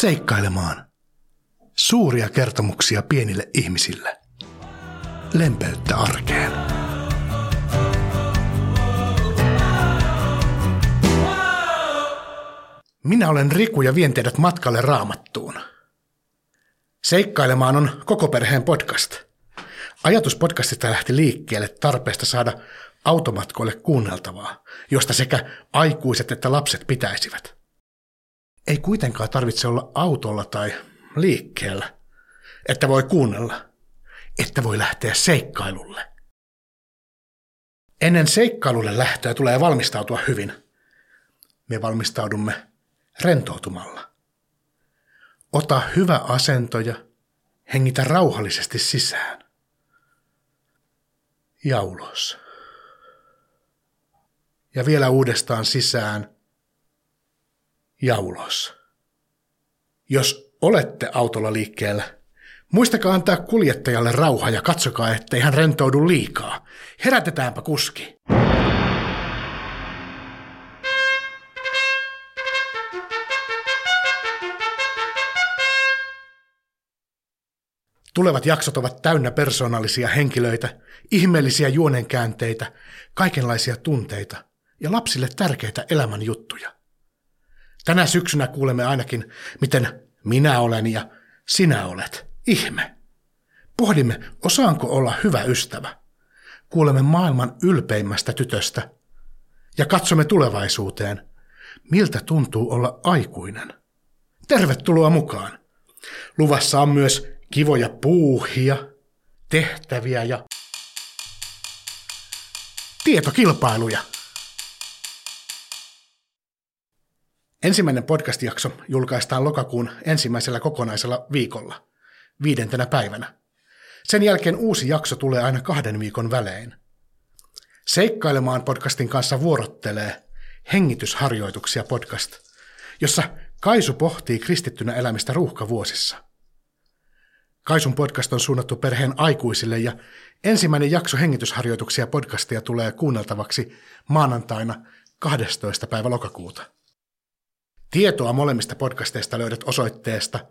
Seikkailemaan. Suuria kertomuksia pienille ihmisille. Lempeyttä arkeen. Minä olen Riku ja vien teidät matkalle raamattuun. Seikkailemaan on koko perheen podcast. Ajatus podcastista lähti liikkeelle tarpeesta saada automatkoille kuunneltavaa, josta sekä aikuiset että lapset pitäisivät. Ei kuitenkaan tarvitse olla autolla tai liikkeellä, että voi kuunnella, että voi lähteä seikkailulle. Ennen seikkailulle lähtöä tulee valmistautua hyvin. Me valmistaudumme rentoutumalla. Ota hyvä asento ja hengitä rauhallisesti sisään. Ja ulos. Ja vielä uudestaan sisään ja ulos. Jos olette autolla liikkeellä, muistakaa antaa kuljettajalle rauha ja katsokaa, ettei hän rentoudu liikaa. Herätetäänpä kuski. Tulevat jaksot ovat täynnä persoonallisia henkilöitä, ihmeellisiä juonenkäänteitä, kaikenlaisia tunteita ja lapsille tärkeitä elämän juttuja. Tänä syksynä kuulemme ainakin, miten minä olen ja sinä olet. Ihme. Pohdimme, osaanko olla hyvä ystävä. Kuulemme maailman ylpeimmästä tytöstä. Ja katsomme tulevaisuuteen, miltä tuntuu olla aikuinen. Tervetuloa mukaan. Luvassa on myös kivoja puuhia, tehtäviä ja tietokilpailuja. Ensimmäinen podcast-jakso julkaistaan lokakuun ensimmäisellä kokonaisella viikolla, viidentenä päivänä. Sen jälkeen uusi jakso tulee aina kahden viikon välein. Seikkailemaan podcastin kanssa vuorottelee Hengitysharjoituksia podcast, jossa Kaisu pohtii kristittynä elämistä ruuhkavuosissa – Kaisun podcast on suunnattu perheen aikuisille ja ensimmäinen jakso hengitysharjoituksia podcastia tulee kuunneltavaksi maanantaina 12. päivä lokakuuta. Tietoa molemmista podcasteista löydät osoitteesta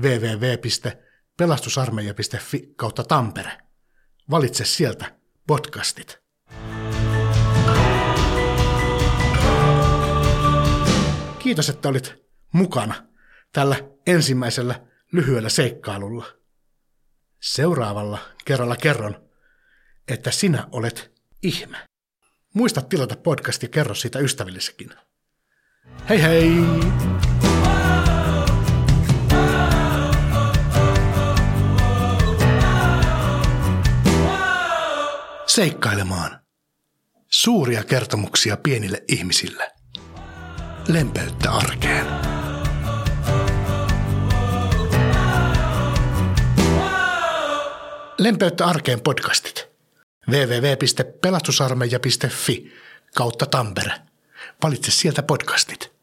www.pelastusarmeija.fi kautta Tampere. Valitse sieltä podcastit. Kiitos, että olit mukana tällä ensimmäisellä lyhyellä seikkailulla. Seuraavalla kerralla kerron, että sinä olet ihme. Muista tilata podcast ja kerro siitä ystävillisekin. Hei hei! Seikkailemaan. Suuria kertomuksia pienille ihmisille. Lempeyttä arkeen. Lempeyttä arkeen podcastit. www.pelastusarmeija.fi kautta Tampere. Valitse sieltä podcastit.